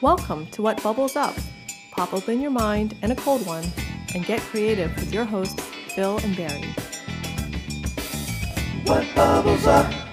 Welcome to What Bubbles Up. Pop open your mind and a cold one and get creative with your hosts, Bill and Barry. What bubbles up?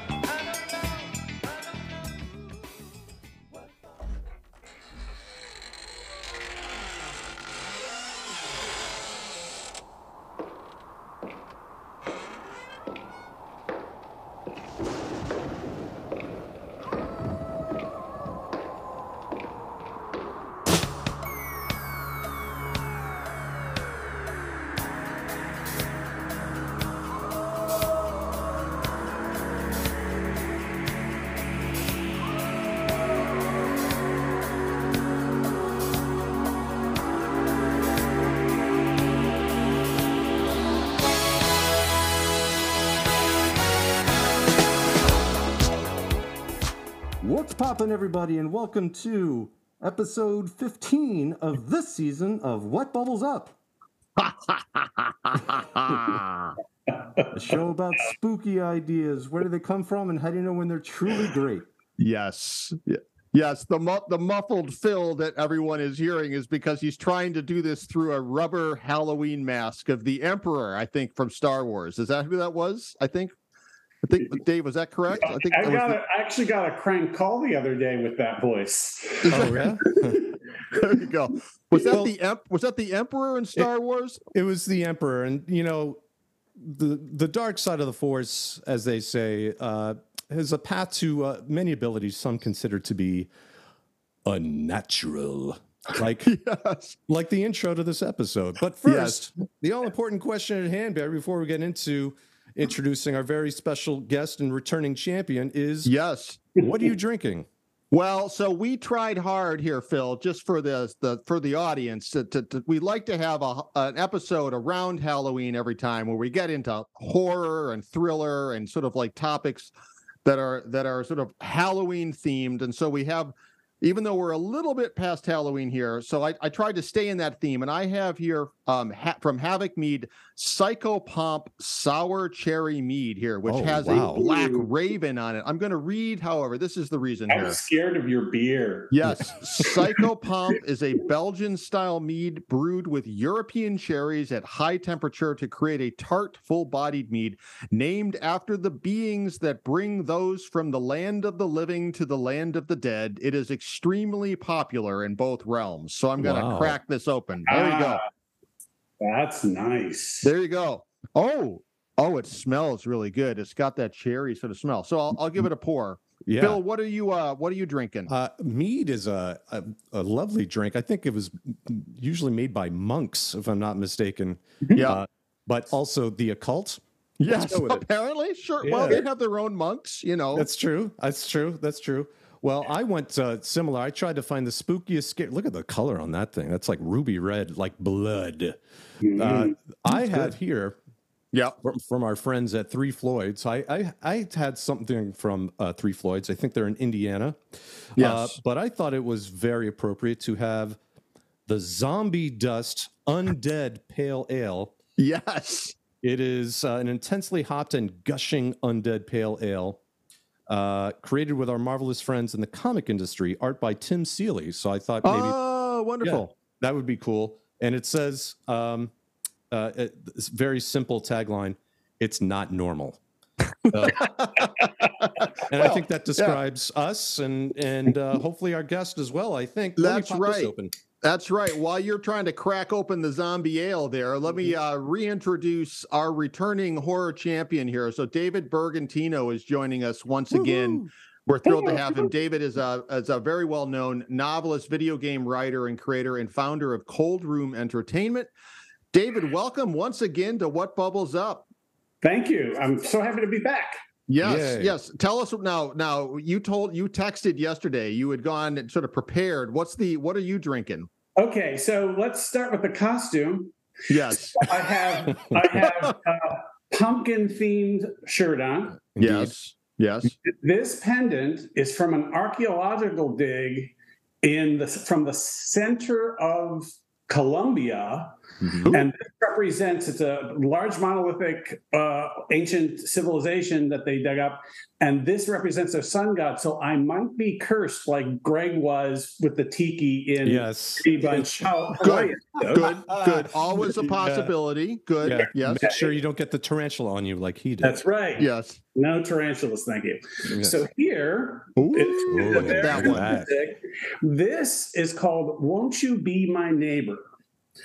Poppin', everybody, and welcome to episode 15 of this season of What Bubbles Up, a show about spooky ideas. Where do they come from, and how do you know when they're truly great? Yes. Yes, the mu- the muffled Phil that everyone is hearing is because he's trying to do this through a rubber Halloween mask of the Emperor, I think, from Star Wars. Is that who that was? I think. I think Dave, was that correct? I think I got the- a, I actually got a crank call the other day with that voice. Oh yeah, there you go. Was that Well- the emp- was that the Emperor in Star Wars? it was the emperor, and you know, the the dark side of the force, as they say, uh, has a path to uh, many abilities. Some consider to be unnatural, like Yes. like the intro to this episode. But first, the all important question at hand, Barry, before we get into introducing our very special guest and returning champion, is Yes. what are you drinking? Well, so we tried hard here, Phil, just for the the for the audience. To, to, to- we like to have a an episode around Halloween every time where we get into horror and thriller and sort of like topics that are that are sort of Halloween themed. And so we have, even though we're a little bit past Halloween here, so I, I tried to stay in that theme. And I have here um ha- from Havoc Mead Psycho Pomp Sour Cherry Mead here, which Oh, has wow. a black Ooh. raven on it. I'm going to read, however, this is the reason here. I'm scared of your beer. Yes, Psycho Pomp is a Belgian style mead brewed with European cherries at high temperature to create a tart, full bodied mead named after the beings that bring those from the land of the living to the land of the dead. It is extremely popular in both realms. So I'm going to Wow. crack this open. There you go. Ah, That's nice. There you go. Oh, oh, it smells really good. It's got that cherry sort of smell. So I'll, I'll give it a pour. Yeah. Phil, what are you uh what are you drinking? Uh, mead is a, a a lovely drink. I think it was usually made by monks, if I'm not mistaken. yeah. Uh, but also the occult. Yes, go it. apparently, sure. Well, they have their own monks, you know. That's true. That's true. That's true. Well, I went uh, similar. I tried to find the spookiest. Scare. Look at the color on that thing. That's like ruby red, like blood. Uh, Mhm. I have here yeah. from, from our friends at Three Floyds. I I, I had something from uh, Three Floyds. I think they're in Indiana. Uh, Yes. but I thought it was very appropriate to have the Zombie Dust Undead Pale Ale. Yes. It is uh, an intensely hopped and gushing undead pale ale, uh, created with our marvelous friends in the comic industry, art by Tim Seeley. So I thought maybe Oh, wonderful. that would be cool. And it says, um, uh, it's very simple tagline: "It's not normal." Uh, and I think that describes us and and uh, hopefully our guest as well. I think That's right. That's right. While you're trying to crack open the zombie ale there, let me Mm-hmm. uh, reintroduce our returning horror champion here. So David Bergantino is joining us once again. We're thrilled to have him. David is a, is a very well known novelist, video game writer, and creator, and founder of Cold Room Entertainment. David, welcome once again to What Bubbles Up. Thank you. I'm so happy to be back. Yes, Yay. yes. Tell us now. Now you told you texted yesterday. You had gone and sort of prepared. What's the? What are you drinking? Okay, so let's start with the costume. Yes, I have I have a pumpkin themed shirt on. Yes, yes. This pendant is from an archaeological dig in the from the center of Colombia Mhm. And this represents it's a large monolithic uh, ancient civilization that they dug up, and this represents their sun god. So I might be cursed like Greg was with the tiki in Yes. Brady Bunch. How Good. Good, good. Always a Yeah. possibility. Good. Yeah. Yes. Make sure you don't get the tarantula on you like he did. That's right. Yes. No tarantulas, thank you. Yes. So here, Ooh, it's look at that one. This is called "Won't You Be My Neighbor,"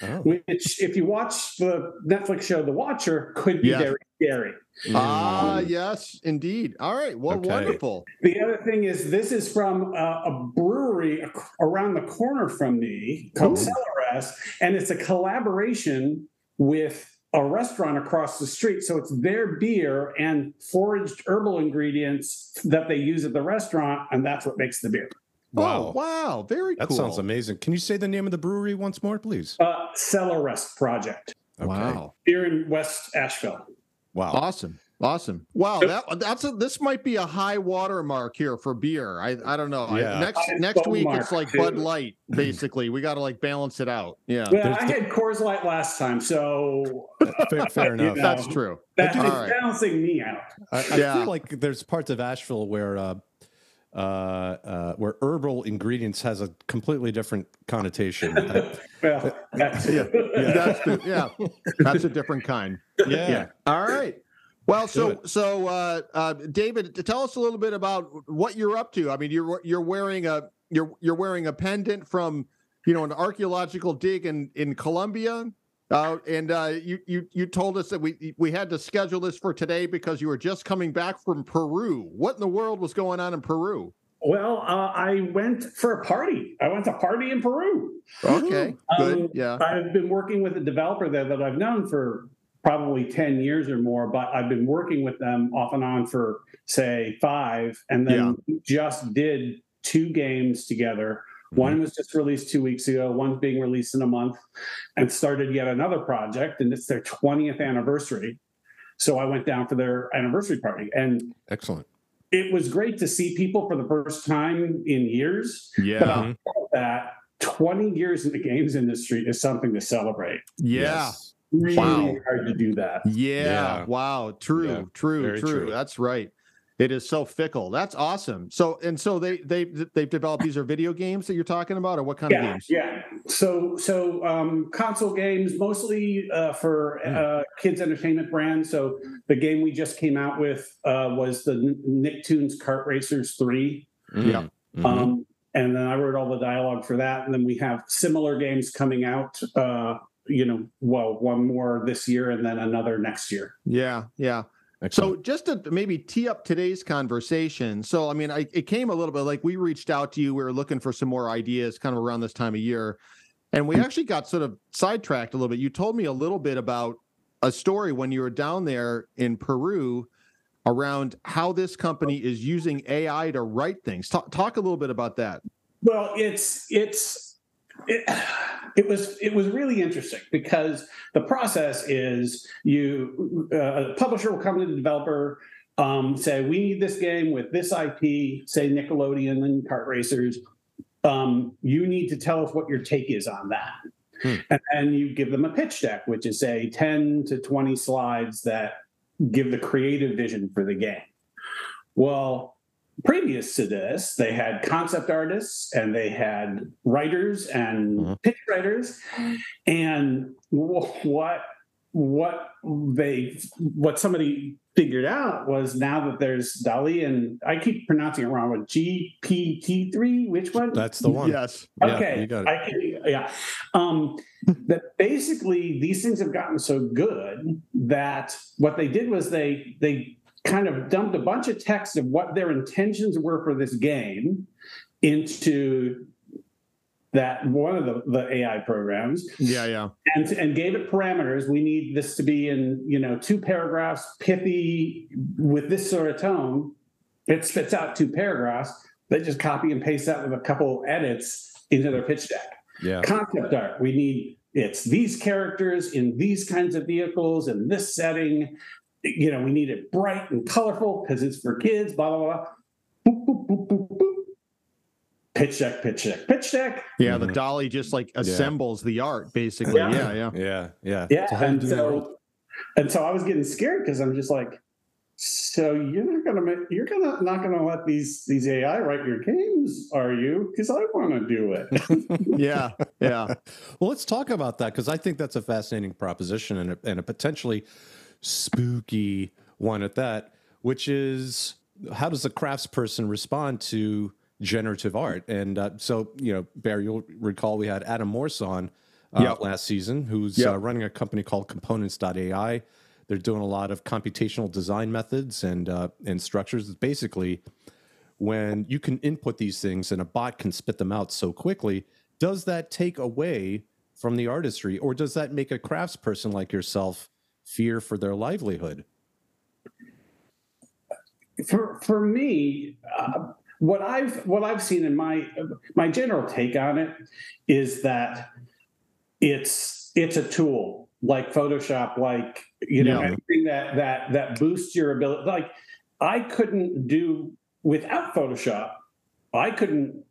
Oh. which, if you watch the Netflix show The Watcher, could be Yeah. very scary. Ah, yes, indeed. All right. Well, Okay. wonderful. The other thing is, this is from uh, a brewery ac- around the corner from me called Ooh. And it's a collaboration with a restaurant across the street. So it's their beer and foraged herbal ingredients that they use at the restaurant, and that's what makes the beer. Wow. Oh, wow. Very That cool. sounds amazing. Can you say the name of the brewery once more, please? Uh, Cellarest Project Okay. Wow. here in West Asheville. Wow. Awesome. Awesome. Wow, that that's a this might be a high water mark here for beer. I I don't know. I- Yeah. next High next foam week mark, it's like too. Bud Light, basically. We got to like balance it out. Yeah. Well, There's I the- had Coors Light last time, so Fair, fair You enough. know. That's true. that All right. balancing me out. I, I Yeah. feel like there's parts of Asheville where uh, uh, uh, where herbal ingredients has a completely different connotation. I- Well, that's Yeah. That's the, yeah. That's a different kind. yeah. Yeah. All right. Well, so so uh, uh, David, tell us a little bit about what you're up to. I mean, you're you're wearing a you're you're wearing a pendant from you know an archaeological dig in in Colombia, uh, and uh, you you you told us that we we had to schedule this for today because you were just coming back from Peru. What in the world was going on in Peru? Well, uh, I went for a party. I went to a party in Peru. Okay, good. Um, Yeah. I've been working with a developer there that I've known for probably 10 years or more, but I've been working with them off and on for, say, five. And then just did two games together. Mm-hmm. One was just released two weeks ago, one's being released in a month, and started yet another project, and it's their 20th anniversary. So I went down for their anniversary party. And Excellent. it was great to see people for the first time in years. Yeah. on top of that, 20 years in the games industry is something to celebrate. Yeah. Yes. Really Wow. hard to do that. Yeah. Yeah. Wow. True. Yeah. True. True. true. That's right. It is so fickle. That's awesome. So and so they they they've developed these are video games that you're talking about, or what kind of games? yeah. So, so um, console games mostly uh, for Hmm. uh, kids entertainment brands. So the game we just came out with uh, was the Nicktoons Kart Racers Three. Yeah. Mhm. Um, and then I wrote all the dialogue for that. And then we have similar games coming out. Uh, you know, well, one more this year and then another next year. Yeah. Yeah. Excellent. So just to maybe tee up today's conversation. So I mean, I, it came a little bit like we reached out to you. We were looking for some more ideas, kind of around this time of year, and we hmm. actually got sort of sidetracked a little bit. You told me a little bit about a story when you were down there in Peru around how this company is using AI to write things. Talk, talk a little bit about that. Well, it's it's it, it was it was really interesting because the process is you uh, a publisher will come to the developer um, say we need this game with this IP, say Nickelodeon and kart racers. Um, you need to tell us what your take is on that. Hmm. And then you give them a pitch deck, which is say 10 to 20 slides that give the creative vision for the game. Well, previous to this, they had concept artists and they had writers and Mhm. pitch writers, and what what they what somebody figured out was now that there's DALL-E and I keep pronouncing it wrong with GPT three. Which one? That's the one. Yes. Yeah, okay, you got it. I can, yeah. Um, that basically these things have gotten so good that what they did was they they kind of dumped a bunch of text of what their intentions were for this game into that one of the, the AI programs Yeah. Yeah. and and gave it parameters. We need this to be in you know two paragraphs, pithy, with this sort of tone. It spits out two paragraphs. They just copy and paste that with a couple edits into their pitch deck. Yeah. Concept art. We need it's these characters in these kinds of vehicles in this setting. You know, we need it bright and colorful because it's for kids. Blah blah blah. Boop, boop, boop, boop, boop. pitch deck, pitch deck, pitch deck. Yeah, the Mhm. DALL-E just like assembles the art, basically. Yeah. Yeah, yeah. Yeah, yeah. Yeah, It's a whole and so and so I was getting scared because I'm just like, so you're not gonna make, you're gonna not gonna let these these AI write your games, are you? Because I want to do it. Yeah, yeah. Well, let's talk about that because I think that's a fascinating proposition and a, and a potentially spooky one at that, which is how does a craftsperson respond to generative art? And uh, so, you know, Barry, you'll recall we had Adam Morse on uh, Yep. last season, who's Yep. uh, running a company called Components.ai. They're doing a lot of computational design methods and uh, and structures. It's basically when you can input these things and a bot can spit them out so quickly, does that take away from the artistry or does that make a craftsperson like yourself fear for their livelihood? for for me, uh, what I've what I've seen in my my general take on it is that it's it's a tool like Photoshop, like you know Yeah. anything that that that boosts your ability. Like I couldn't do without Photoshop. I couldn't.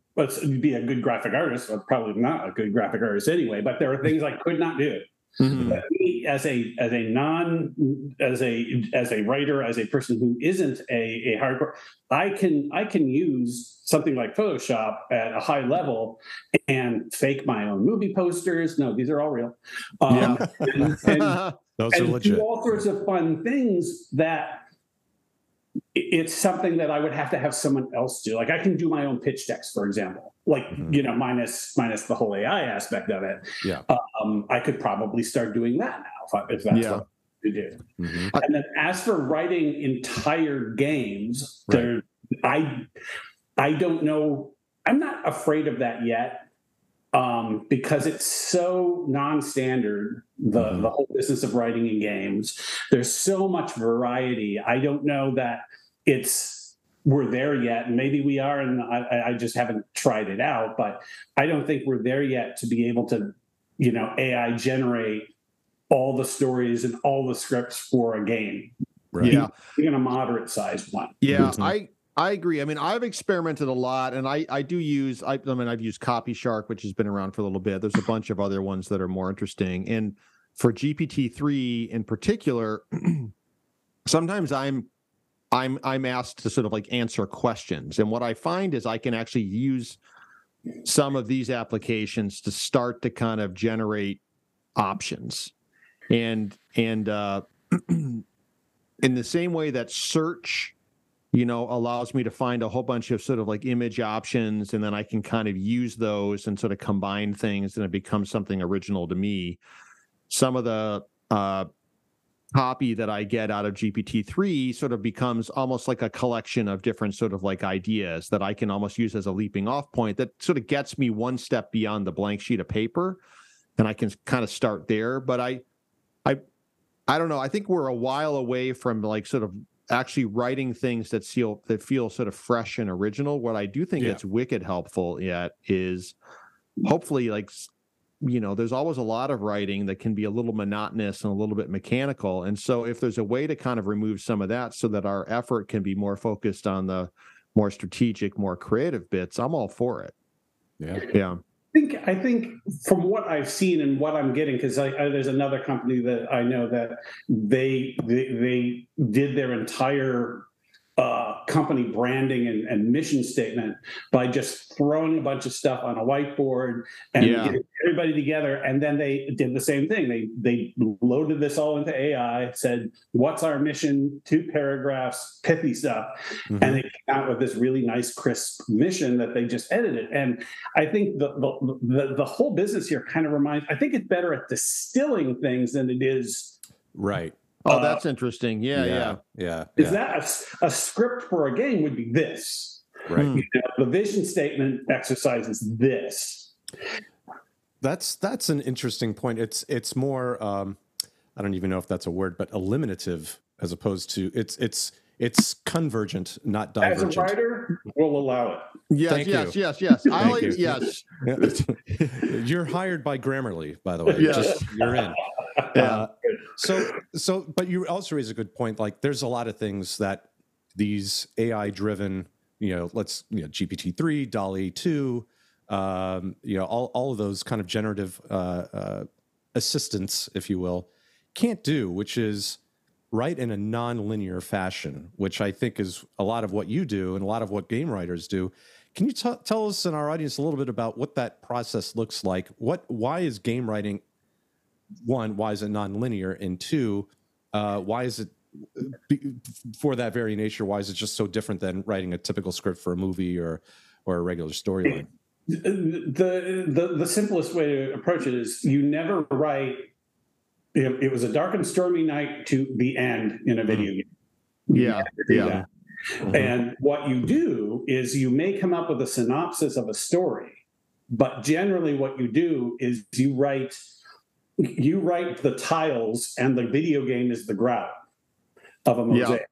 Be a good graphic artist. Well, probably not a good graphic artist anyway. But there are things I could not do Mhm. But me as a as a non as a as a writer as a person who isn't a, a hardcore i can i can use something like photoshop at a high level and fake my own movie posters no these are all real um, Yeah. and, and, Those are and legit. do all sorts of fun things that i- it's something that I would have to have someone else do. Like I can do my own pitch decks, for example. Like Mhm. you know, minus minus the whole AI aspect of it. Yeah. Um, I could probably start doing that now if, I, if that's Yeah. what to do. Mhm. And then as for writing entire games, Right. there I I don't know. I'm not afraid of that yet. Um, because it's so non-standard, the Mhm. the whole business of writing in games. There's so much variety. I don't know that it's we're there yet. And maybe we are, and I, I just haven't tried it out. But I don't think we're there yet to be able to, you know, AI generate all the stories and all the scripts for a game, Right. Yeah. even a moderate sized one. Yeah, Mhm. I I agree. I mean, I've experimented a lot, and I I do use. I, I mean, I've used Copy Shark, which has been around for a little bit. There's a bunch of other ones that are more interesting, and for GPT three in particular, sometimes I'm I'm I'm asked to sort of like answer questions, and what I find is I can actually use some of these applications to start to kind of generate options, and and uh, in the same way that search you know, allows me to find a whole bunch of sort of like image options, and then I can kind of use those and sort of combine things, and it becomes something original to me. Some of the uh, copy that I get out of GPT three sort of becomes almost like a collection of different sort of like ideas that I can almost use as a leaping off point that sort of gets me one step beyond the blank sheet of paper, and I can kind of start there. But I, I, I don't know. I think we're a while away from like sort of actually writing things that feel that feel sort of fresh and original. What I do think Yeah. that's wicked helpful yet is hopefully like you know there's always a lot of writing that can be a little monotonous and a little bit mechanical. And so if there's a way to kind of remove some of that so that our effort can be more focused on the more strategic more creative bits i'm all for it. Yeah. yeah. I think I think from what I've seen and what I'm getting, because I, I, there's another company that I know that they they, they did their entire uh, company branding and, and mission statement by just throwing a bunch of stuff on a whiteboard and Yeah. getting everybody together. And then they did the same thing. They they loaded this all into AI, said, "What's our mission?" Two paragraphs, pithy stuff, Mhm. and they came out with this really nice crisp mission that they just edited and i think the the, the, the whole business here kind of reminds i think it's better at distilling things than it is Right. Oh Uh, that's interesting yeah yeah, Yeah. is yeah. that a script for a game would be this right. Hmm. You know, the vision statement exercises this That's that's an interesting point. It's it's more um, I don't even know if that's a word, but eliminative as opposed to it's it's it's convergent, not divergent. as a writer we'll allow it yes Thank yes you. yes yes i Thank like you. yes Yeah. you're hired by Grammarly, by the way. Yeah. Just, you're in. Yeah. Uh, so so but you also raise a good point. Like there's a lot of things that these AI driven you know, let's you know GPT three, DALL-E two, um, you know, all all of those kind of generative uh, uh, assistants, if you will, can't do, which is write in a non-linear fashion, which I think is a lot of what you do and a lot of what game writers do. Can you t- tell us and our audience a little bit about what that process looks like? What why is game writing one? Why is it nonlinear? And two, uh, why is it for that very nature? Why is it just so different than writing a typical script for a movie or or a regular storyline? The, the the simplest way to approach it is you never write. It, was a dark and stormy night to the end in a mm-hmm. video game. Yeah, yeah. Mm-hmm. And what you do is you may come up with a synopsis of a story, but generally what you do is you write you write the tiles and the video game is the grout of a mosaic.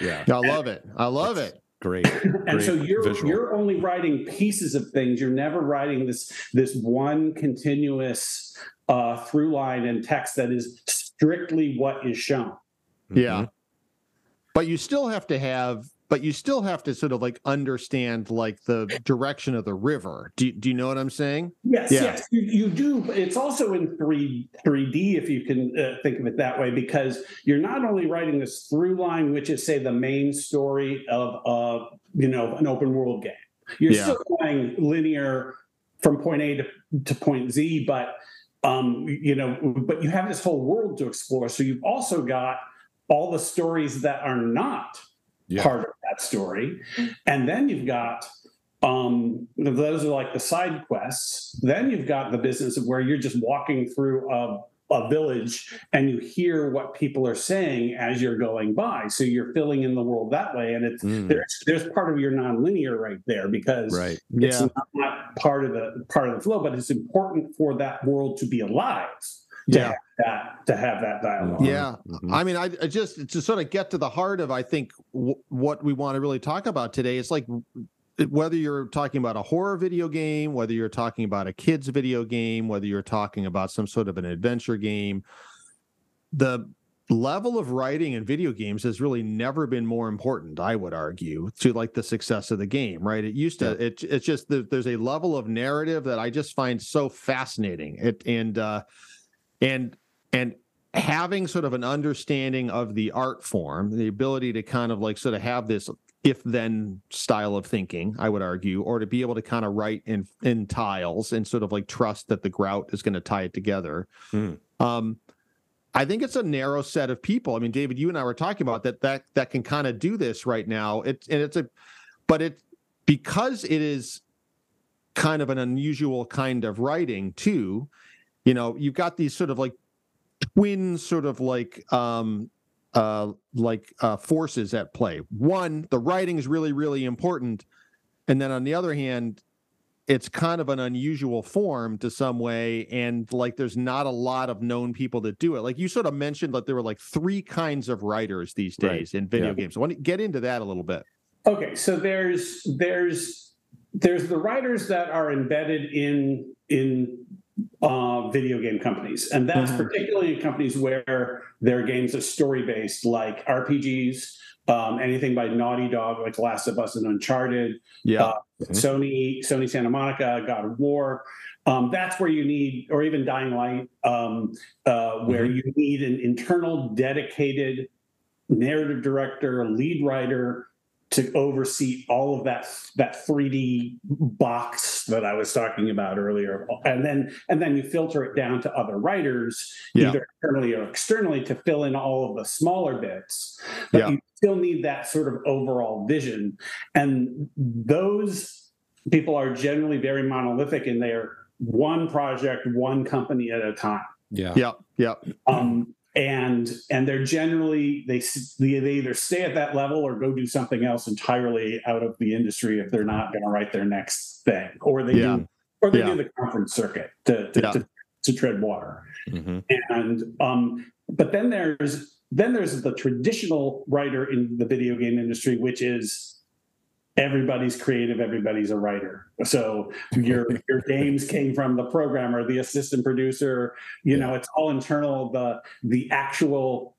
Yeah, yeah. I love it. I love it. Great. and great so you're visual. you're only writing pieces of things. You're never writing this this one continuous uh, through line and text that is strictly what is shown. Yeah. Mm-hmm. But you still have to have but you still have to sort of like understand like the direction of the river. Do, do you know what I'm saying? Yes, yeah. yes, you, you, do. It's also in three 3D if you can uh, think of it that way, because you're not only writing this through line, which is say the main story of uh, you know an open world game. You're yeah. still going linear from point A to, to point Z, but um, you know, but you have this whole world to explore. So you've also got all the stories that are not yeah. part of that story. And then you've got um, those are like the side quests. Then you've got the business of where you're just walking through a, a village and you hear what people are saying as you're going by. So you're filling in the world that way. And it's mm. there's there's part of your nonlinear right there because right. it's yeah. not, not part of the part of the flow, but it's important for that world to be alive to yeah. have that to have that dialogue. Yeah, mm-hmm. I mean, I, I, just to sort of get to the heart of I think w- what we want to really talk about today. It's like whether you're talking about a horror video game, whether you're talking about a kids video game, whether you're talking about some sort of an adventure game, the level of writing in video games has really never been more important i would argue to like the success of the game right it used to yeah. it, it's just there's a level of narrative that i just find so fascinating it and uh and and having sort of an understanding of the art form the ability to kind of like sort of have this if then style of thinking i would argue or to be able to kind of write in in tiles and sort of like trust that the grout is going to tie it together. Mm. um i think it's a narrow set of people. I mean david you and i were talking about that that that can kind of do this right now. It's and it's a but it because it is kind of an unusual kind of writing too you know you've got these sort of like twin sort of like um uh like uh forces at play one the writing is really really important and then on the other hand it's kind of an unusual form to some way and like there's not a lot of known people that do it like you sort of mentioned that there were like three kinds of writers these days right. in video yeah. games so I want to get into that a little bit okay so there's there's there's the writers that are embedded in in uh, video game companies. And that's mm-hmm. particularly in companies where their games are story based, like RPGs, um, anything by Naughty Dog, like Last of Us and Uncharted, yeah. Uh, mm-hmm. Sony, Sony Santa Monica, God of War. Um, that's where you need, or even Dying Light, um, uh, where mm-hmm. you need an internal, dedicated narrative director, lead writer to oversee all of that that 3D box that I was talking about earlier, and then and then you filter it down to other writers, yeah. either internally or externally, to fill in all of the smaller bits. But yeah. you still need that sort of overall vision, and those people are generally very monolithic in their one project, one company at a time. Yeah. Yeah. Yeah. Um, and and they're generally they they either stay at that level or go do something else entirely out of the industry if they're not going to write their next thing or they yeah. do or they yeah. do the conference circuit to to, yeah. to, to tread water mm-hmm. and um but then there's then there's the traditional writer in the video game industry which is everybody's creative everybody's a writer so your your games came from the programmer the assistant producer you yeah. know it's all internal the the actual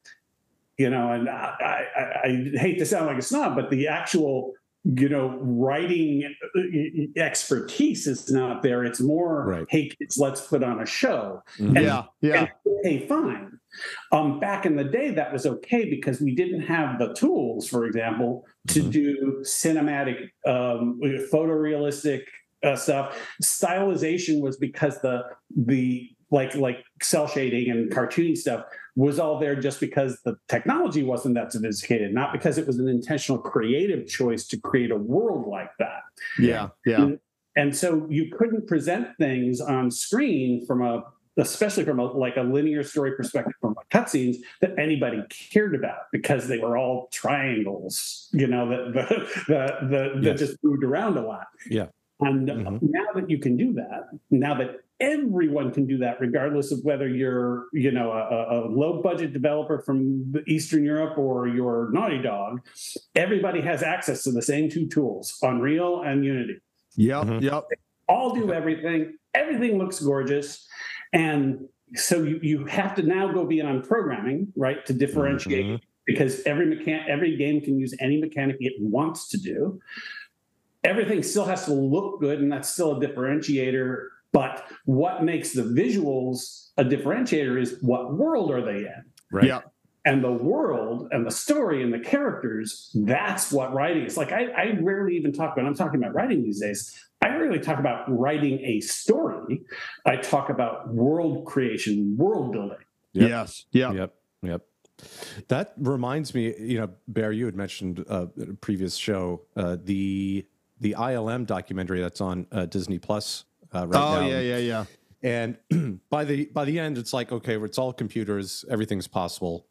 you know and I, I, I hate to sound like a snob but the actual you know, writing uh, expertise is not there. It's more, Right. hey, kids, let's put on a show. Mhm. And- yeah, yeah, And, okay, fine. Um, back in the day, that was okay because we didn't have the tools, for example, to Mhm. do cinematic, um, photorealistic uh, stuff. Stylization was because the the like like cel shading and cartoon stuff was all there just because the technology wasn't that sophisticated, not because it was an intentional creative choice to create a world like that. yeah, yeah. And so you couldn't present things on screen from a especially from a like a linear story perspective from cutscenes that anybody cared about because they were all triangles, you know, that the, the, the, that Yes. just moved around a lot. Yeah. And Mhm. now that you can do that, now that everyone can do that, regardless of whether you're, you know, a, a low budget developer from Eastern Europe or you're Naughty Dog, everybody has access to the same two tools, Unreal and Unity Yep, Mhm. yep. all do everything. Everything looks gorgeous. And so you, you have to now go beyond programming, right, to differentiate Mhm. because every mechan- every game can use any mechanic it wants to do. Everything still has to look good, and that's still a differentiator. But what makes the visuals a differentiator is what world are they in? Right. Yeah. and the world and the story and the characters that's what writing is like I, I rarely even talk about i'm talking about writing these days i really talk about writing a story i talk about world creation world building Yep. Yes, yeah. Yep. Yep. That reminds me, you know, Bear, you had mentioned uh, in a previous show uh, the the ILM documentary that's on uh, Disney Plus uh, right oh now. yeah, yeah, yeah. And by the by the end, it's like okay, it's all computers, everything's possible,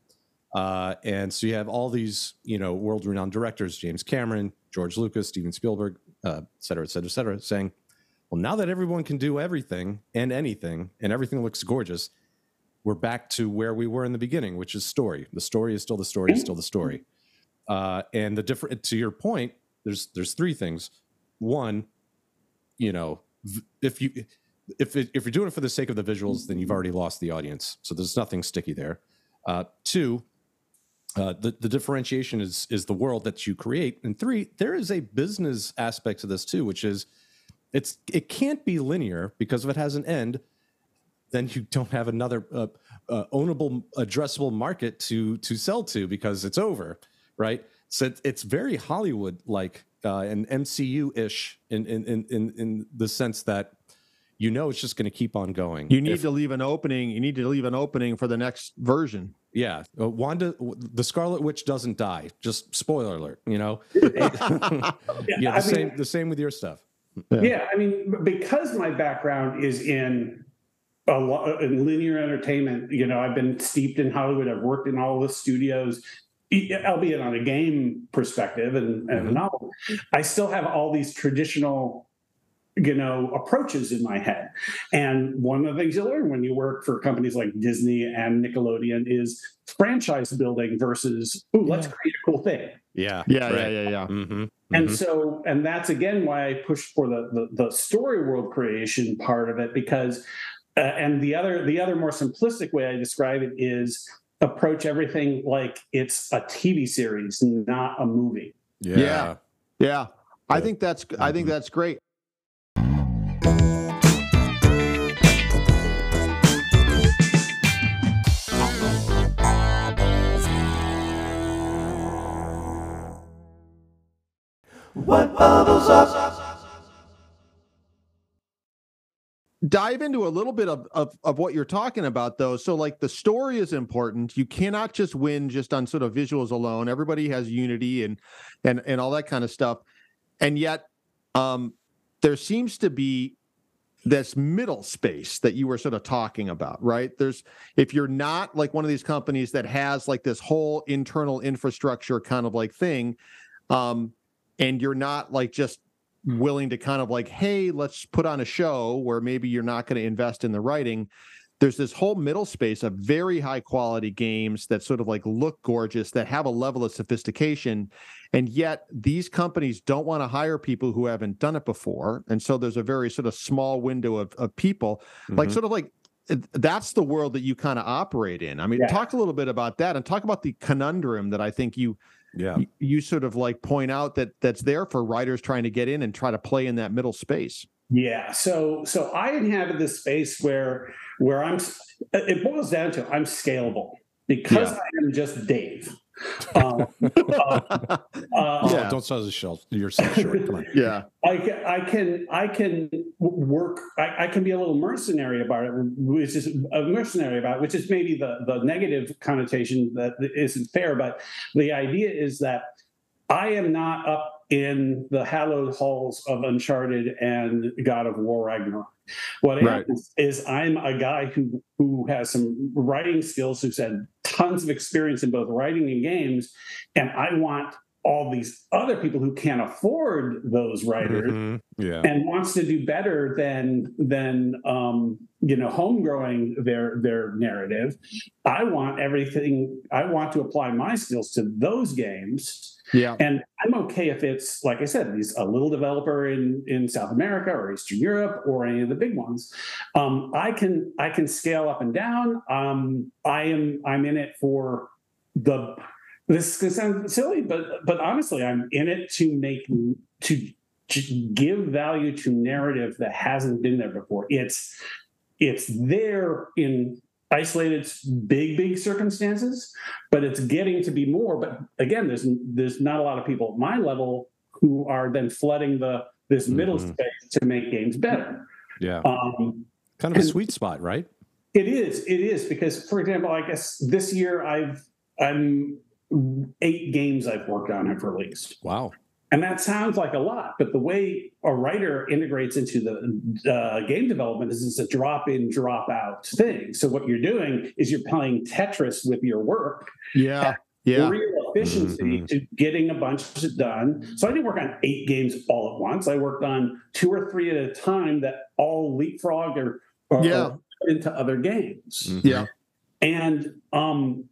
uh, and so you have all these you know world renowned directors, James Cameron, George Lucas, Steven Spielberg, uh, et cetera, et cetera, et cetera, saying, well, now that everyone can do everything and anything, and everything looks gorgeous, we're back to where we were in the beginning, which is story. The story is still the story, is still the story. Uh, and the different to your point, there's there's three things. One, you know, if you if it, if you're doing it for the sake of the visuals, then you've already lost the audience. So there's nothing sticky there. Uh, two, uh, the the differentiation is is the world that you create, and three, there is a business aspect to this too, which is it's it can't be linear because if it has an end, then you don't have another uh, uh, ownable, addressable market to to sell to because it's over, right? So it's, it's very Hollywood like uh, and MCU ish in, in in in in the sense that you know it's just going to keep on going. You need If- to leave an opening. You need to leave an opening for the next version. yeah. Uh, Wanda, the Scarlet Witch doesn't die. Just spoiler alert. You know, Yeah, yeah. I The mean- same the same with your stuff. Yeah, I mean, because my background is in a lot in linear entertainment. You know, I've been steeped in Hollywood. I've worked in all the studios, albeit on a game perspective and, and a Mhm. novel. I still have all these traditional, you know, approaches in my head. And one of the things you learn when you work for companies like Disney and Nickelodeon is franchise building versus, ooh, let's create a cool thing. Yeah. Yeah, yeah, yeah, yeah. Mm-hmm. And so, and that's again why I pushed for the, the the story world creation part of it because, uh, and the other the other more simplistic way I describe it is approach everything like it's a TV series, not a movie. yeah. Yeah. Yeah. I think that's I think Mhm. that's great. What bubbles up? dive into a little bit of, of of what you're talking about though. So like the story is important. You cannot just win just on sort of visuals alone. Everybody has unity and and and all that kind of stuff. And yet um there seems to be this middle space that you were sort of talking about right? There's if you're not like one of these companies that has like this whole internal infrastructure kind of like thing um and you're not like just willing to kind of like, hey, let's put on a show where maybe you're not going to invest in the writing. There's this whole middle space of very high quality games that sort of like look gorgeous, that have a level of sophistication. And yet these companies don't want to hire people who haven't done it before. And so there's a very sort of small window of, of people, like Mhm. sort of like, that's the world that you kind of operate in. I mean, Yeah. talk a little bit about that and talk about the conundrum that I think you Yeah. you sort of like point out that that's there for writers trying to get in and try to play in that middle space. Yeah. So so I inhabit this space where where I'm. It boils down to I'm scalable because Yeah. I am just Dave. Um, uh, uh, Yeah. don't sell yourself, yourself short. Come on. Yeah. I can, I can, I can work. I, I can be a little mercenary about it, which is a mercenary about, it, which is maybe the the negative connotation that isn't fair. But the idea is that I am not up in the hallowed halls of Uncharted and God of War Ragnarok. What Right. happens is I'm a guy who who has some writing skills, who had tons of experience in both writing and games, and I want all these other people who can't afford those writers Mhm. Yeah. and wants to do better than than um, you know home growing their their narrative. I want everything. I want to apply my skills to those games. Yeah. And I'm okay if it's like I said, these a little developer in in South America or Eastern Europe or any of the big ones. Um, I can I can scale up and down. Um, I am I'm in it for the. This can sound silly, but but honestly, I'm in it to make to give value to narrative that hasn't been there before. It's it's there in isolated big big circumstances but it's getting to be more but again there's there's not a lot of people at my level who are then flooding the this middle Mhm. space to make games better Yeah. um Kind of a sweet spot, right? it is it is because for example i guess this year i've i'm eight games i've worked on have released Wow. and that sounds like a lot, but the way a writer integrates into the uh, game development is it's a drop in, drop out thing. So what you're doing is you're playing Tetris with your work, Yeah. Yeah. real efficiency Mhm. to getting a bunch of it done. So I didn't work on eight games all at once. I worked on two or three at a time that all leapfrogged or, or Yeah. into other games Mhm. Yeah. and um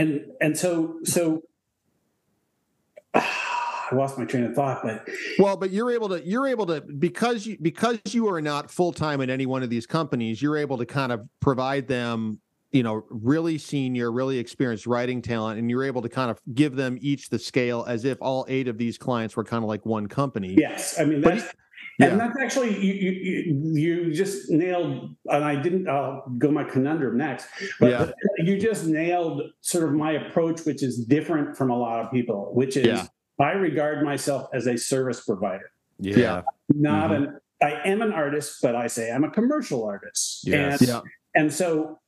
and and so so I lost my train of thought, but Well, but you're able to you're able to because you because you are not full time at any one of these companies, you're able to kind of provide them, you know, really senior, really experienced writing talent, and you're able to kind of give them each the scale as if all eight of these clients were kind of like one company. yes, I mean But that's yeah. and that's actually you, you you you just nailed and I didn't I'll go my conundrum next, but Yeah. you just nailed sort of my approach, which is different from a lot of people, which is Yeah. I regard myself as a service provider. Yeah. Yeah. Not Mm-hmm. an I am an artist, but I say I'm a commercial artist. Yes. And Yeah. And so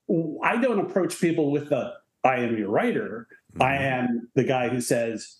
I don't approach people with the I am your writer. I Mm-hmm. am the guy who says,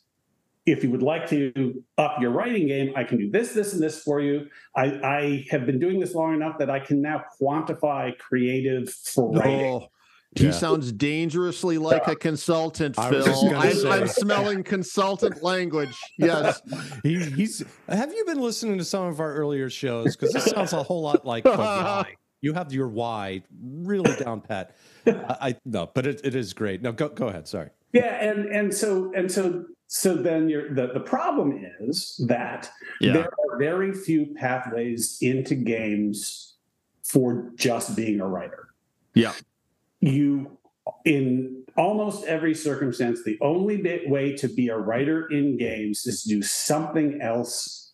if you would like to up your writing game, I can do this, this, and this for you. I, I have been doing this long enough that I can now quantify creative for writing. Oh, he Yeah. sounds dangerously like a consultant, I Phil. I'm. I'm smelling consultant language. Yes. He, he's. Have you been listening to some of our earlier shows? Because this sounds a whole lot like why. You have your why really down pat. I, I no, but it, it is great. No, go go ahead. Sorry. Yeah, and and so and so so then you're the, the problem is that Yeah. there are very few pathways into games for just being a writer. Yeah. You in almost every circumstance, the only bit way to be a writer in games is to do something else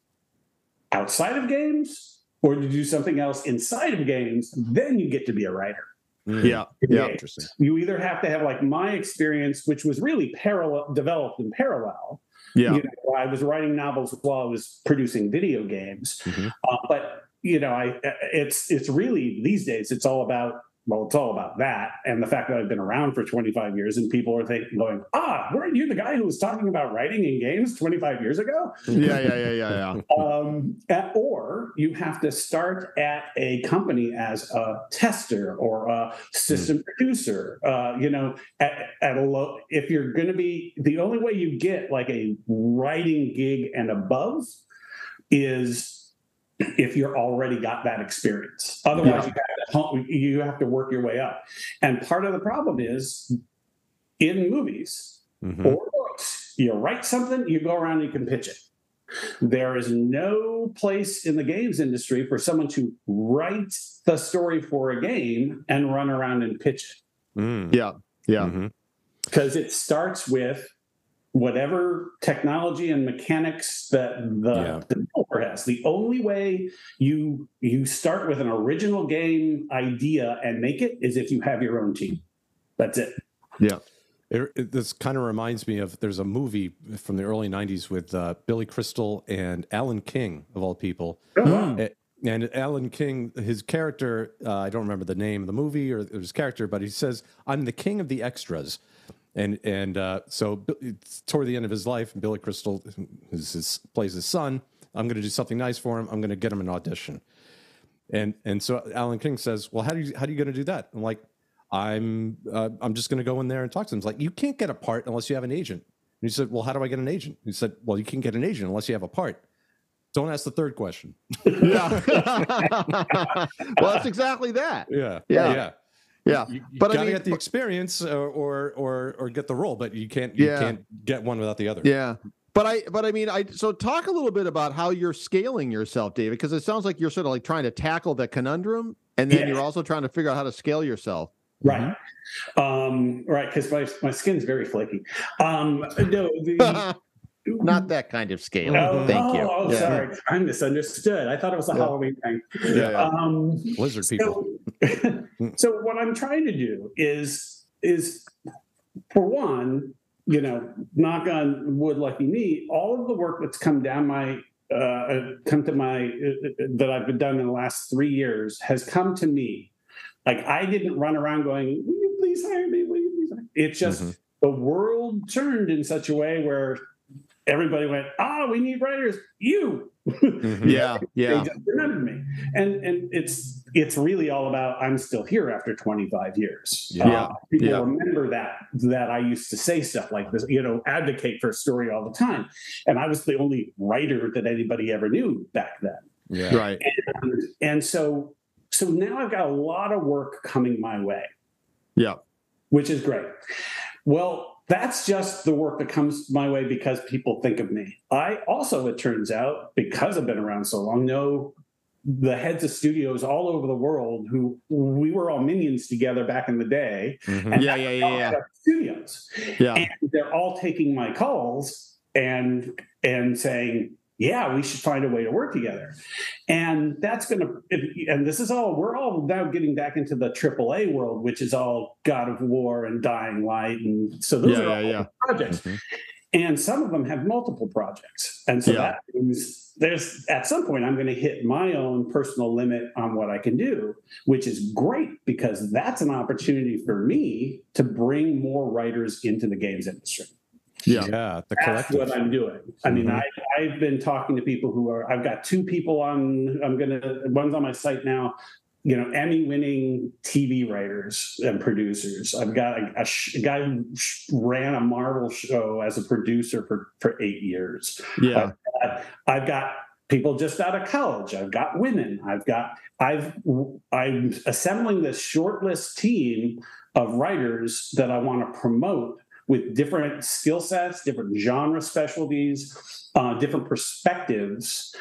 outside of games or to do something else inside of games, then you get to be a writer. Yeah. Yeah. Interesting. You either have to have like my experience, which was really parallel developed in parallel. Yeah. You know, I was writing novels while I was producing video games, Mhm. uh, but you know, I it's it's really these days it's all about well, it's all about that and the fact that I've been around for 25 years and people are thinking, going, ah, weren't you the guy who was talking about writing in games 25 years ago? Yeah. Yeah. Yeah. Yeah. Yeah. um, at- or you have to start at a company as a tester or a system producer. Uh, you know, at, at a low. If you're going to be the only way you get like a writing gig and above is if you're already got that experience. Otherwise, you, have to, you have to work your way up. And part of the problem is in movies Mhm. or books. You write something, you go around, and you can pitch it. There is no place in the games industry for someone to write the story for a game and run around and pitch it Mm. Yeah. Yeah. Because it starts with whatever technology and mechanics that the Yeah. Has. The only way you you start with an original game idea and make it is if you have your own team. That's it. It, it- this kind of reminds me of there's a movie from the early 90s with uh, Billy Crystal and Alan King, of all people. Oh, wow. Eh, And Alan King, his character, uh, I don't remember the name of the movie or his character, but he says, I'm the king of the extras. And and uh, so it's toward the end of his life, Billy Crystal his, plays his son. I'm going to do something nice for him. I'm going to get him an audition. And and so Alan King says, "Well, how do you how are you going to do that?" I'm like, "I'm uh, I'm just going to go in there and talk to him." It's like you can't get a part unless you have an agent. And he said, "Well, how do I get an agent?" He said, "Well, you can't get an agent unless you have a part." Don't ask the third question. Yeah. well, that's exactly that. Yeah, Yeah. yeah. Yeah. You, you But I gotta mean- get the experience or, or or or get the role, but you can't you Yeah. can't get one without the other. Yeah. But I, but I mean, I so talk a little bit about how you're scaling yourself, David, because it sounds like you're sort of like trying to tackle the conundrum, and then Yeah. you're also trying to figure out how to scale yourself. Right. Um, right, because my, my skin's very flaky. Um, no, the, Not that kind of scale. Oh, Thank you. oh, oh, Yeah. sorry. I misunderstood. I thought it was a Yeah. Halloween thing. Yeah, yeah. Um, Lizard people. So, so what I'm trying to do is is for one, you know, knock on wood, lucky me. All of the work that's come down my uh, come to my uh, that I've been done in the last three years has come to me. Like I didn't run around going, "Will you please hire me? Will you please?" Hire me? It's just Mhm. the world turned in such a way where everybody went, "Ah, we need writers." You. Yeah. Yeah. they just remembered me and and it's it's really all about i'm still here after 25 years Yeah. Yeah. Uh, people Yeah. remember that that i used to say stuff like this you know advocate for a story all the time and i was the only writer that anybody ever knew back then Yeah. Right. and, and so so now i've got a lot of work coming my way Yeah. which is great. Well, that's just the work that comes my way because people think of me. I also, it turns out, because I've been around so long, know the heads of studios all over the world who we were all minions together back in the day. Mhm. And Yeah, yeah, yeah, yeah. Studios, Yeah. and they're all taking my calls and and saying, "Yeah, we should find a way to work together." And that's going to, and this is all we're all now getting back into the AAA world, which is all God of War and Dying Light, and so those Yeah, are all yeah, yeah. projects. Mhm. And some of them have multiple projects, and so that means there's at some point I'm going to hit my own personal limit on what I can do, which is great because that's an opportunity for me to bring more writers into the games industry. Yeah. Yeah, the That's collective. what I'm doing. I mean, Mhm. I, I've been talking to people who are, I've got two people on, I'm going to, one's on my site now, you know, Emmy winning TV writers and producers. I've got a, a, sh- a guy who sh- ran a Marvel show as a producer for, for eight years. Yeah. I've got people just out of college. I've got women. I've got I've I'm assembling this shortlist team of writers that I want to promote with different skill sets, different genre specialties, uh, different perspectives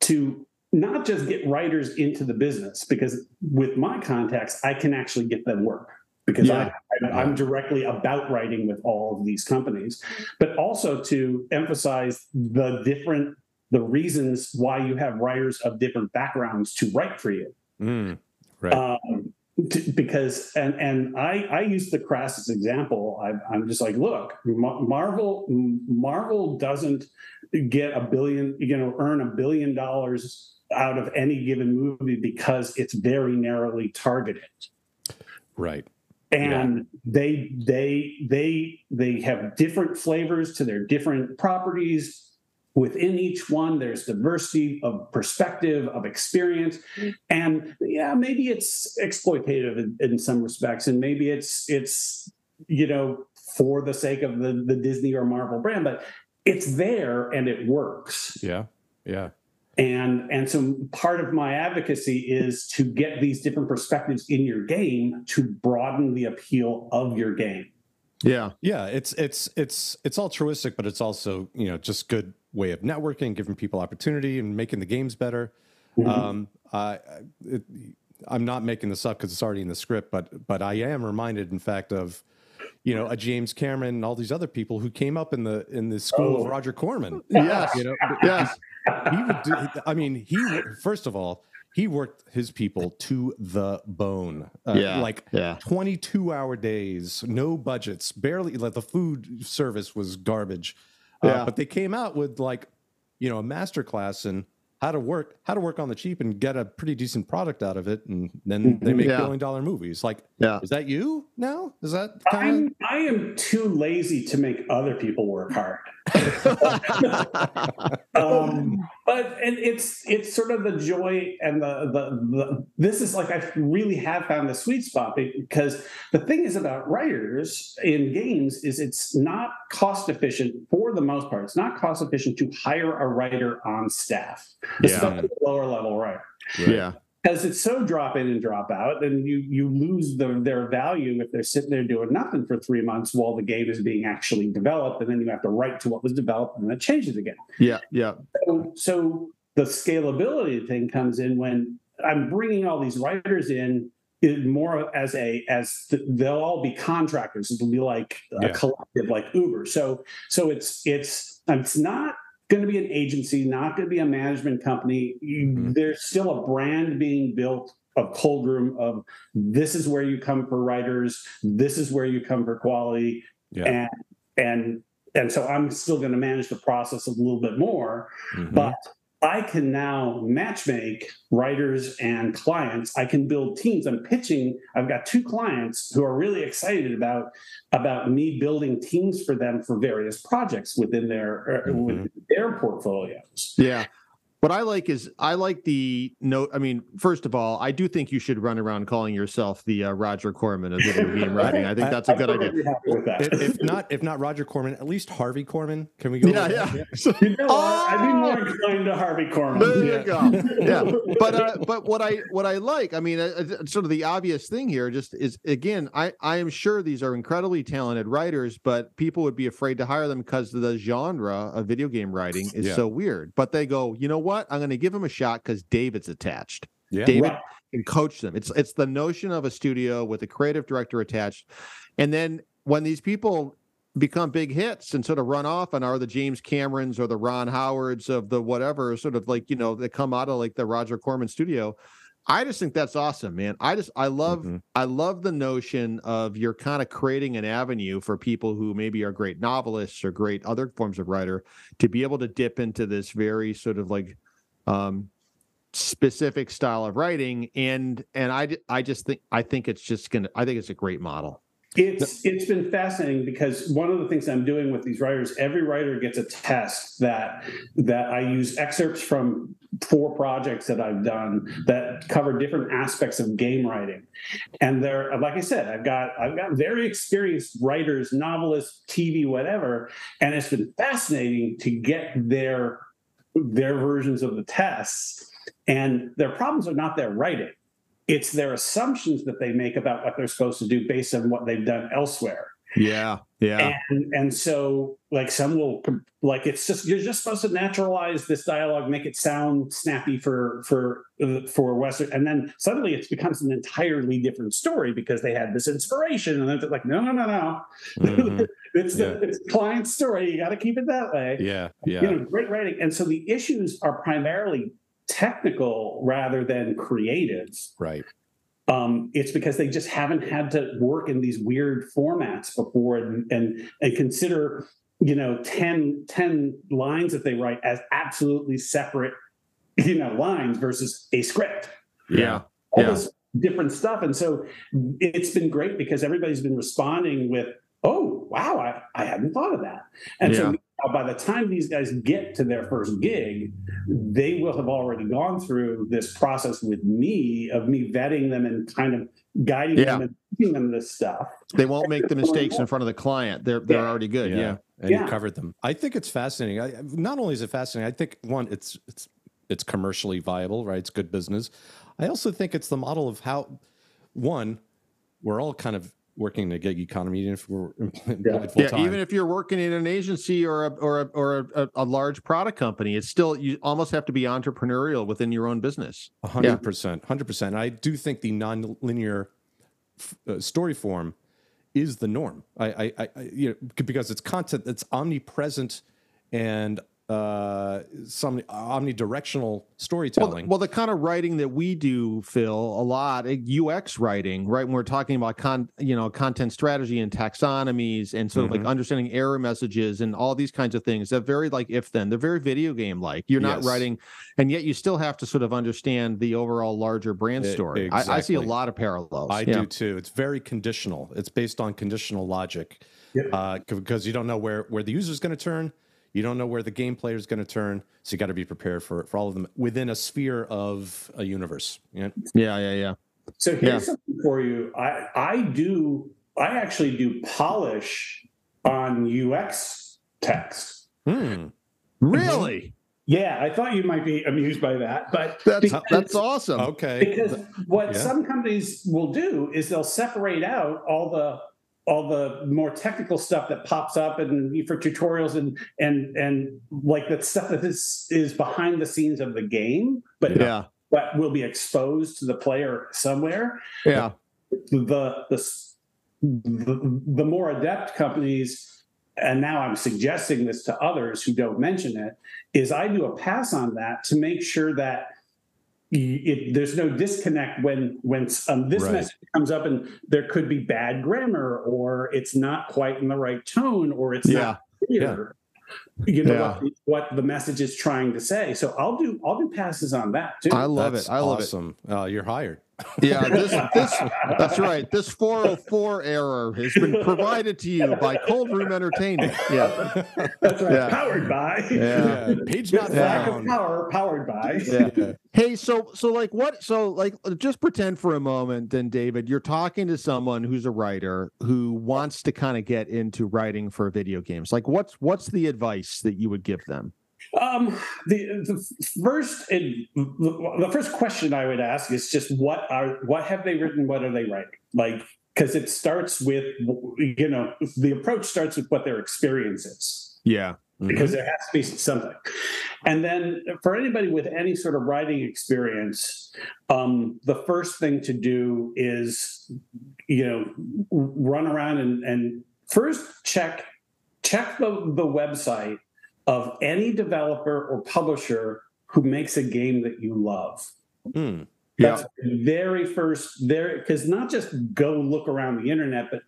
to not just get writers into the business because with my contacts I can actually get them work because Yeah. I, I, I'm directly about writing with all of these companies, but also to emphasize the different the reasons why you have writers of different backgrounds to write for you. Mm, right. Um, t- because and and I I use the crassest example. I, I'm just like, look, Marvel Marvel doesn't get a billion, you know, earn a billion dollars out of any given movie because it's very narrowly targeted right. and they they they they have different flavors to their different properties within each one there's diversity of perspective of experience and yeah maybe it's exploitative in, in some respects and maybe it's it's you know for the sake of the the disney or marvel brand but it's there and it works Yeah. Yeah. and and so part of my advocacy is to get these different perspectives in your game to broaden the appeal of your game Yeah. Yeah, it's it's it's it's altruistic, but it's also you know just good way of networking, giving people opportunity, and making the games better. Mhm. Um, I, it, I'm not making this up because it's already in the script, but but I am reminded, in fact, of you know a James Cameron and all these other people who came up in the in the school Oh. of Roger Corman. Yes. You know, Yes. he would do, I mean, he first of all, he worked his people to the bone. Uh, Yeah, like yeah. 22 hour days, no budgets, barely like the food service was garbage. Uh, Yeah. but they came out with like, you know, a master class in how to work, how to work on the cheap and get a pretty decent product out of it. And then they make Yeah. billion dollar movies. Like, Yeah. is that you now? Is that kind I'm, I am too lazy to make other people work hard. um, but and it's it's sort of the joy and the, the the this is like I really have found the sweet spot because the thing is about writers in games is it's not cost efficient for the most part. It's not cost efficient to hire a writer on staff, Yeah. especially a lower level writer Yeah. because it's so drop in and drop out, and you you lose the, their value if they're sitting there doing nothing for three months while the game is being actually developed, and then you have to write to what was developed, and then it changes again. Yeah. Yeah. So, so the scalability thing comes in when I'm bringing all these writers in. It more as a as th- they'll all be contractors. It'll be like a Yeah. collective, like Uber. So so it's it's it's not going to be an agency, not going to be a management company. Mhm. There's still a brand being built of cold room of this is where you come for writers, this is where you come for quality, Yeah. and and and so I'm still going to manage the process a little bit more, Mhm. but I can now matchmake writers and clients. I can build teams. I'm pitching. I've got two clients who are really excited about about me building teams for them for various projects within their uh, Mhm. within their portfolios. Yeah. What I like is I like the note. I mean, first of all, I do think you should run around calling yourself the uh, Roger Corman of video game writing. I think that's a good idea. really happy with that. if, if not, if not Roger Corman, at least Harvey Korman. Can we go? Yeah, yeah. that? You know what? I'd be Oh! more inclined to Harvey Korman. There Yeah. you go. Yeah, but uh, but what I what I like, I mean, uh, uh, sort of the obvious thing here, just is again, I I am sure these are incredibly talented writers, but people would be afraid to hire them because the genre of video game writing is Yeah. so weird. But they go, you know what? I'm going to give them a shot because David's attached. Yeah. David Right. can coach them. It's it's the notion of a studio with a creative director attached, and then when these people become big hits and sort of run off and are the James Camerons or the Ron Howards of the whatever, sort of like you know they come out of like the Roger Corman studio. I just think that's awesome, man. I just I love Mhm. I love the notion of you're kind of creating an avenue for people who maybe are great novelists or great other forms of writer to be able to dip into this very sort of like um specific style of writing and and I I just think I think it's just going to I think it's a great model. It's it's been fascinating because one of the things I'm doing with these writers, every writer gets a test that that I use excerpts from four projects that I've done that cover different aspects of game writing. And they're like I said, I've got I've got very experienced writers, novelists, TV, whatever, and it's been fascinating to get their their versions of the tests. And their problems are not their writing it's their assumptions that they make about what they're supposed to do based on what they've done elsewhere Yeah. Yeah. and and so like some will like it's just you're just supposed to naturalize this dialogue make it sound snappy for for uh, for western and then suddenly it becomes an entirely different story because they had this inspiration and they're like no no no no Mhm. it's the Yeah. it's the client's story you got to keep it that way Yeah. Yeah. you know great writing and so the issues are primarily technical rather than creative right. um, it's because they just haven't had to work in these weird formats before and and, and consider you know 10, 10 lines that they write as absolutely separate you know lines versus a script yeah. all Yeah. this different stuff and so it's been great because everybody's been responding with oh wow i, I hadn't thought of that and Yeah. so now by the time these guys get to their first gig they will have already gone through this process with me of me vetting them and kind of guiding Yeah. them and teaching them this stuff They won't make the mistakes in front of the client. They're they're Yeah. already good. Yeah. and Yeah. you covered them. I think it's fascinating. I, not only is it fascinating, I think one, it's it's it's commercially viable, right? It's good business. I also think it's the model of how one, we're all kind of working in a gig economy, even if we're employed full Yeah, even if you're working in an agency or a or a, or a, a large product company, it's still you almost have to be entrepreneurial within your own business. A hundred percent, hundred percent. I do think the non-linear f- uh, story form is the norm. I, I, I you know, because it's content that's omnipresent and uh, some omnidirectional storytelling. well, the kind of writing that we do, Phil, a lot UX writing, right? When we're talking about con, you know, content strategy and taxonomies and sort of like Mhm. understanding error messages and all these kinds of things. They're very like if then. They're very video game like. You're not Yes. writing, and yet you still have to sort of understand the overall larger brand story. I, I see a lot of parallels. I Yeah. do too. It's very conditional. It's based on conditional logic, Yep. uh, because you don't know where where the user is going to turn. You don't know where the game player is going to turn. So you got to be prepared for for all of them within a sphere of a universe. Yeah. Yeah, yeah, yeah. So here's Yeah. something for you. I I do I actually do polish on UX text. Hmm. Really? Yeah, I thought you might be amused by that, but That's because- that's awesome. Okay. because what Yeah. some companies will do is they'll separate out all the all the more technical stuff that pops up and for tutorials and and and like the stuff that is is behind the scenes of the game, but Yeah, but will be exposed to the player somewhere. yeah, the the the, the more adept companies and now i'm suggesting this to others who don't mention it is i do a pass on that to make sure that it, there's no disconnect when when um, this Right. message comes up and there could be bad grammar or it's not quite in the right tone or it's yeah. not clear you know Yeah. what, what the message is trying to say so i'll do i'll do passes on that too I love That's it. I love it. Uh, you're hired. Yeah, this this that's right. This 404 error has been provided to you by Cold Room Entertainment. Yeah. that's right Yeah. powered by Yeah. Page not lack of power powered by Yeah. Hey, so so like what so like just pretend for a moment then David, you're talking to someone who's a writer who wants to kind of get into writing for video games. Like what's what's the advice that you would give them? Um, the the first the first question I would ask is just what are what have they written? What are they writing? Like because it starts with you know the approach starts with what their experience is Yeah. because there has to be something. And then for anybody with any sort of writing experience, um, the first thing to do is, you know, run around and, and first check check the, the website of any developer or publisher who makes a game that you love. Hmm. That's the very first there because not just go look around the internet, but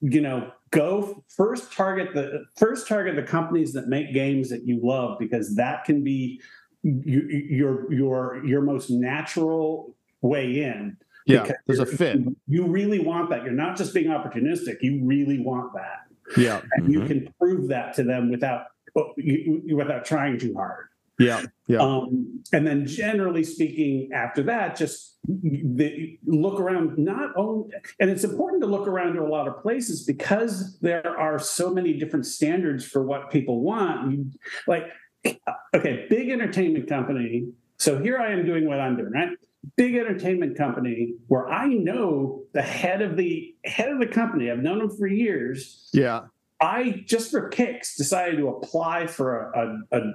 you know, go first target the first target the companies that make games that you love because that can be you, your your your most natural way in. Yeah. because There's a you're- fit. You really want that. You're not just being opportunistic. You really want that, Yeah. and you can prove that to them without you- without trying too hard. Yeah. Yeah. Um, and then generally speaking, after that, just the, look around. Not only, and it's important to look around to a lot of places because there are so many different standards for what people want. Like, okay, big entertainment company. So here I am doing what I'm doing, right? Big entertainment company where I know the head of the head of the company. I've known him for years. Yeah. I just for kicks decided to apply for a, a, a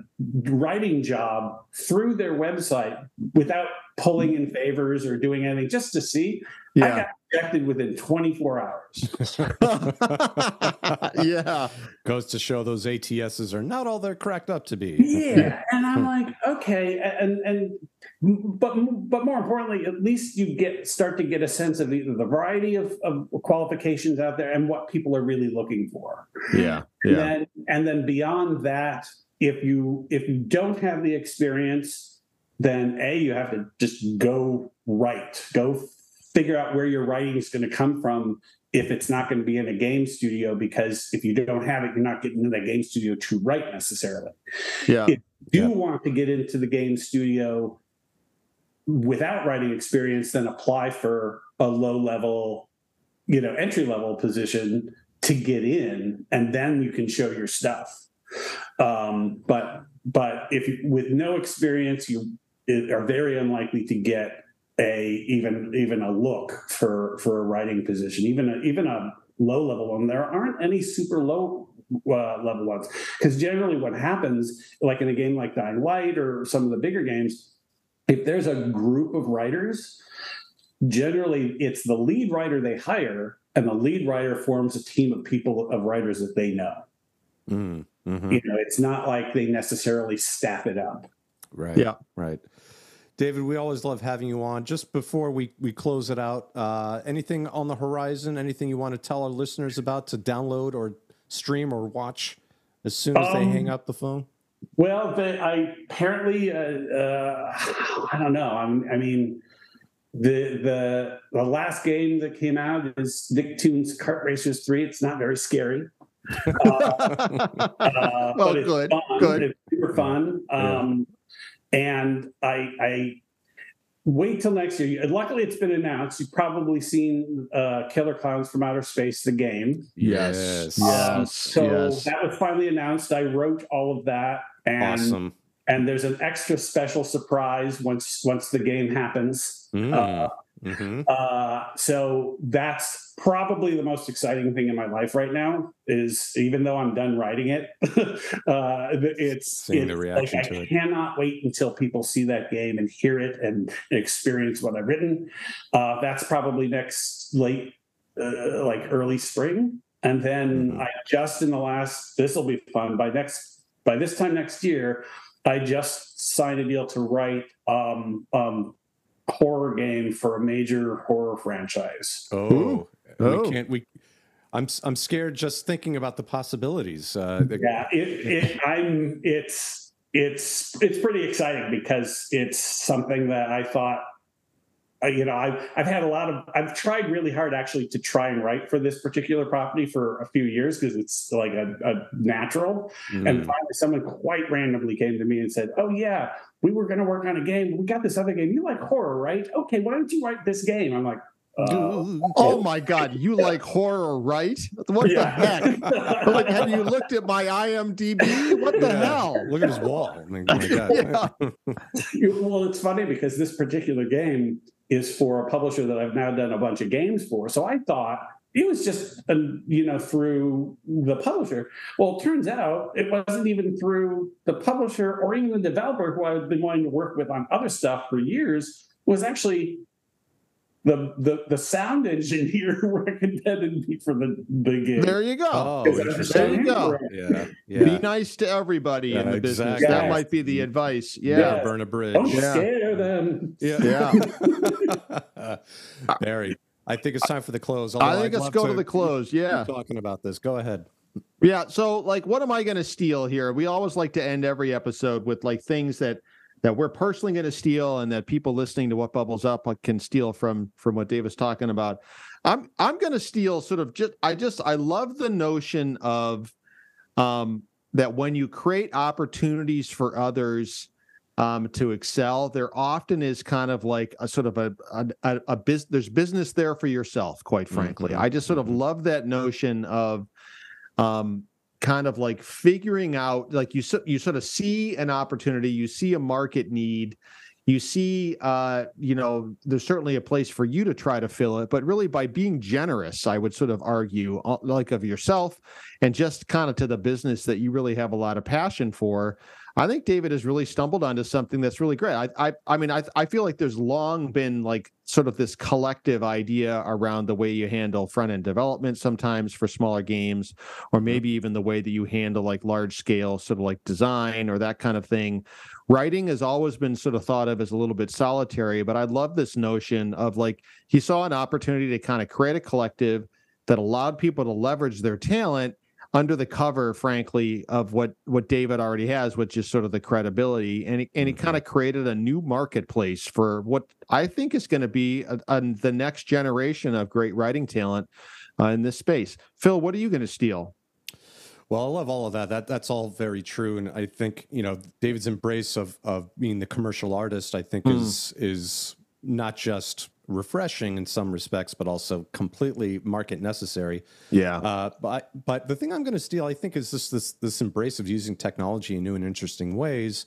writing job through their website without pulling in favors or doing anything, just to see. I Yeah. got rejected within 24 hours. yeah. Goes to show those ATSs are not all they're cracked up to be. Yeah, and I'm like, okay, and and but but more importantly, at least you get start to get a sense of either the variety of, of qualifications out there and what people are really looking for. Yeah. And Yeah. then and then beyond that, if you if you don't have the experience, then a you have to just go write, go figure out where your writing is going to come from. If it's not going to be in a game studio, because if you don't have it, you're not getting into that game studio to write necessarily. Yeah. do Yeah. want to get into the game studio without writing experience, then apply for a low level, you know, entry level position to get in, and then you can show your stuff. Um, but but if you, with no experience, you are very unlikely to get a even even a look for for a writing position, even a, even a low level one. There aren't any super low uh, level ones because generally what happens, like in a game like Dying Light or some of the bigger games, if there's a group of writers, generally it's the lead writer they hire and the lead writer forms a team of people of writers that they know. Mm, mhm. You know, it's not like they necessarily staff it up. Right. Yeah. Right. David, we always love having you on. Just before we, we close it out, uh, anything on the horizon? Anything you want to tell our listeners about to download or stream or watch as soon as they Um, hang up the phone? Well, the, I apparently, uh, uh, I don't know. I'm, I mean, the the the last game that came out is Nicktoons Kart Racers Three. It's not very scary. Uh, well, but it's good, fun. good. It's super fun. Um, And I, I wait till next year. Luckily, it's been announced. You've probably seen uh, Killer Clowns from Outer Space, the game. Yes. Um, Yes. so yes. that was finally announced. I wrote all of that, and Awesome. and there's an extra special surprise once once the game happens. Mm. Uh, Mhm. uh, so that's probably the most exciting thing in my life right now. Is even though I'm done writing it, uh, it's Seeing the reaction like to I it. cannot wait until people see that game and hear it and experience what I've written. Uh, that's probably next late, uh, like early spring, and then Mhm. I just in the last. This will be fun by next by this time next year. I just signed a deal to write um, um, horror game for a major horror franchise. Oh, Oh. we can't. We. I'm. I'm scared just thinking about the possibilities. Uh, Yeah, it, it, I'm. It's it's it's pretty exciting because it's something that I thought. uh, You know, I've I've had a lot of. I've tried really hard actually to try and write for this particular property for a few years because it's like a, a natural. And mm, finally, someone quite randomly came to me and said, "Oh yeah, we were going to work on a game. We got this other game. You like horror, right? Okay, why don't you write this game?" I'm like, uh, Oh my God! You like horror, right? What the heck? like, have you looked at my IMDb? What the Yeah. hell? Look at his wall. I mean, oh my God. You- well, it's funny because this particular game is for a publisher that I've now done a bunch of games for. So I thought it was just, uh, you know, through the publisher. Well, it turns out it wasn't even through the publisher or even the developer who I've been wanting to work with on other stuff for years. Was actually the the, the sound engineer who recommended me for the the game. There you go. Oh, Because I was interesting. There you go. Yeah. Be nice to everybody in Yeah, the business. exactly. That Yes. might be the advice. Yeah. Yeah. Burn a bridge. Don't Yeah. scare them. Yeah. Yeah. Barry, I think it's time for the close. I think I'd let's go to the close. Yeah. Talking about this. Go ahead. Yeah. So, like, what am I going to steal here? We always like to end every episode with like things that that we're personally going to steal, and that people listening to what bubbles up can steal from from what Dave is talking about. I'm I'm going to steal sort of just I just I love the notion of um that when you create opportunities for others um, to excel, there often is kind of like a sort of a a, a, bus- there's business there for yourself. Quite frankly, Mhm, I just sort of mhm. love that notion of um, kind of like figuring out like you you sort of see an opportunity, you see a market need. You see, uh, you know, there's certainly a place for you to try to fill it, but really by being generous, I would sort of argue, uh, like of yourself, and just kind of to the business that you really have a lot of passion for. I think David has really stumbled onto something that's really great. I, I, I mean, I, I feel like there's long been like sort of this collective idea around the way you handle front end development sometimes for smaller games, or maybe even the way that you handle like large scale sort of like design or that kind of thing. Writing has always been sort of thought of as a little bit solitary, but I love this notion of like he saw an opportunity to kind of create a collective that allowed people to leverage their talent under the cover, frankly, of what what David already has, which is sort of the credibility, and it, and he kind of created a new marketplace for what I think is going to be a, a, the next generation of great writing talent uh, in this space. Phil, what are you going to steal? Well, I love all of that. That that's all very true, and I think you know David's embrace of of being the commercial artist. I think Mm. is is not just refreshing in some respects, but also completely market necessary. Yeah, Uh, but but the thing I'm going to steal, I think, is this this this embrace of using technology in new and interesting ways,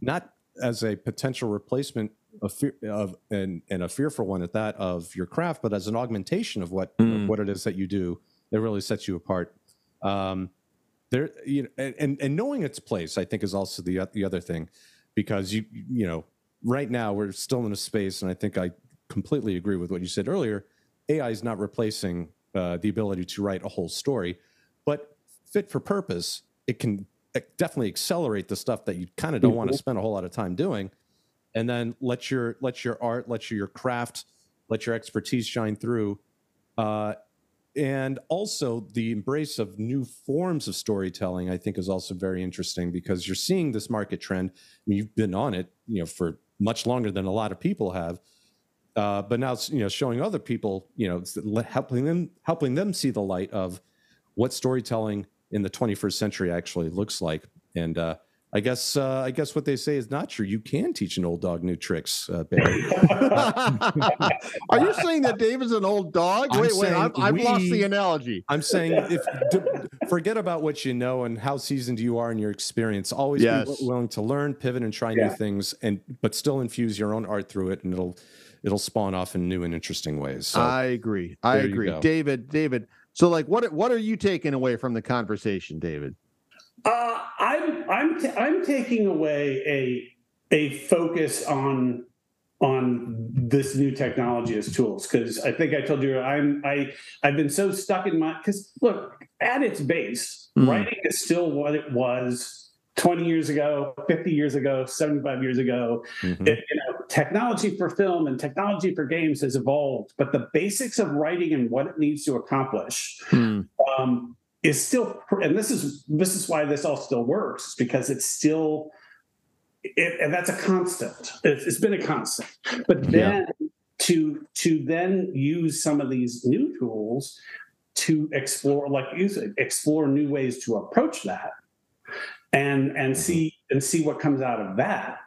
not as a potential replacement of fear, of and and a fearful one at that of your craft, but as an augmentation of what Mm. of what it is that you do that really sets you apart. Um, there, you know, and, and and knowing its place, I think, is also the the other thing, because you you know, right now we're still in a space, and I think I completely agree with what you said earlier. AI is not replacing uh, the ability to write a whole story, but fit for purpose, it can uh, definitely accelerate the stuff that you kind of don't want to spend a whole lot of time doing, and then let your let your art, let your, your craft, let your expertise shine through. Uh, and also the embrace of new forms of storytelling i think is also very interesting because you're seeing this market trend I mean, you've been on it you know for much longer than a lot of people have uh, but now it's you know showing other people you know helping them helping them see the light of what storytelling in the 21st century actually looks like and uh, I guess uh, I guess what they say is not true. You can teach an old dog new tricks, uh, Barry. Are you saying that Dave is an old dog? I'm wait, wait, I've, I've we- lost the analogy. I'm saying if d- forget about what you know and how seasoned you are in your experience. Always Yes. be willing to learn, pivot, and try Yeah. new things, and but still infuse your own art through it, and it'll it'll spawn off in new and interesting ways. So I agree. I agree. David, David. So, like, what what are you taking away from the conversation, David? Uh, I'm I'm t- I'm taking away a a focus on on this new technology as tools because I think I told you I'm I I've been so stuck in my because look at its base Mm. writing is still what it was 20 years ago 50 years ago 75 years ago mhm. it- you know, technology for film and technology for games has evolved, but the basics of writing and what it needs to accomplish Hmm. um, is still. And this is this is why this all still works because it's still. It, and that's a constant. It's, it's been a constant. But then to to then use some of these new tools to explore, like use it, explore new ways to approach that, and and see and see what comes out of that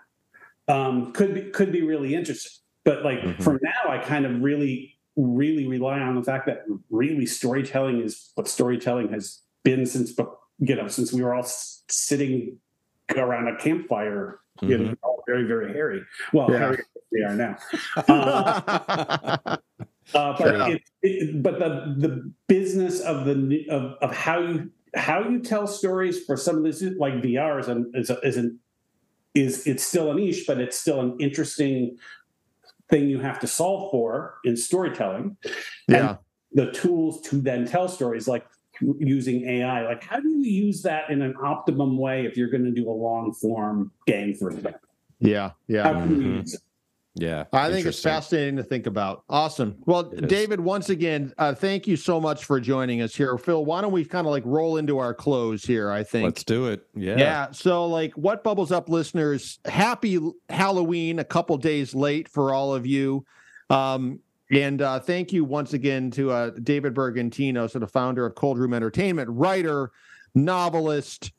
um, could be could be really interesting. But like Mhm. for now, I kind of really really rely on the fact that really storytelling is what storytelling has been since you know since we were all sitting around a campfire, you know, all very very hairy. Well, Yeah. hairy we are now. Uh, uh, but it, it, but the the business of the of, of how you how you tell stories for some of this like VR is an, is, a, is an is it's still a niche, but it's still an interesting thing you have to solve for in storytelling. yeah. The tools to then tell stories, like using AI, like how do you use that in an optimum way if you're going to do a long form game, for example? Yeah. Yeah. How can you Mhm. use it? Yeah, I think it's fascinating to think about. Awesome. Well, David, once again, uh, thank you so much for joining us here. Phil, why don't we kind of like roll into our close here? I think. Let's do it. Yeah. Yeah. So, like, what bubbles up, listeners? Happy Halloween! A couple days late for all of you. Um, and uh, thank you once again to uh, David Bergantino, so the founder of Cold Room Entertainment, writer, novelist,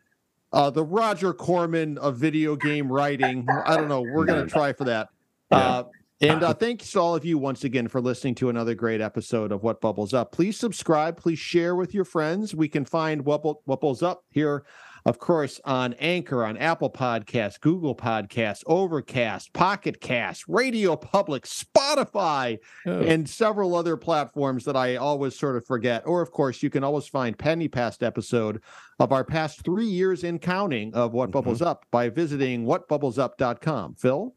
uh, the Roger Corman of video game writing. I don't know. We're gonna try for that. Uh, and uh, thanks to all of you once again for listening to another great episode of What Bubbles Up. Please subscribe. Please share with your friends. We can find What, what Bubbles Up here, of course, on Anchor, on Apple Podcasts, Google Podcasts, Overcast, Pocket Cast, Radio Public, Spotify, Oh, and several other platforms that I always sort of forget. Or, of course, you can always find Penny past episode of our past three years in counting of What Bubbles Up by visiting whatbubblesup.com. Phil?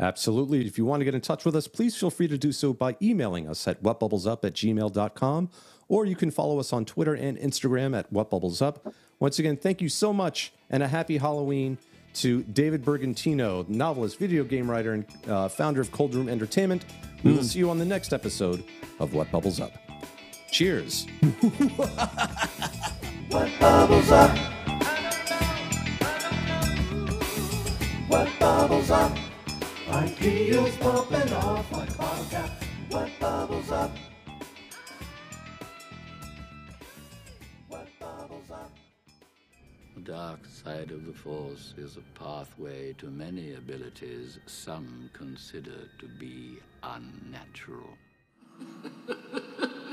Absolutely. If you want to get in touch with us, please feel free to do so by emailing us at whatbubblesup at gmail.com, or you can follow us on Twitter and Instagram at whatbubblesup. Once again, thank you so much, and a happy Halloween to David Bergantino, novelist, video game writer, and uh, founder of Cold Room Entertainment. We will see you on the next episode of What Bubbles Up. Cheers. What bubbles up? What bubbles up? Ideas bumping off like a bottle cap. What bubbles up? What bubbles up? The dark side of the Force is a pathway to many abilities some consider to be unnatural.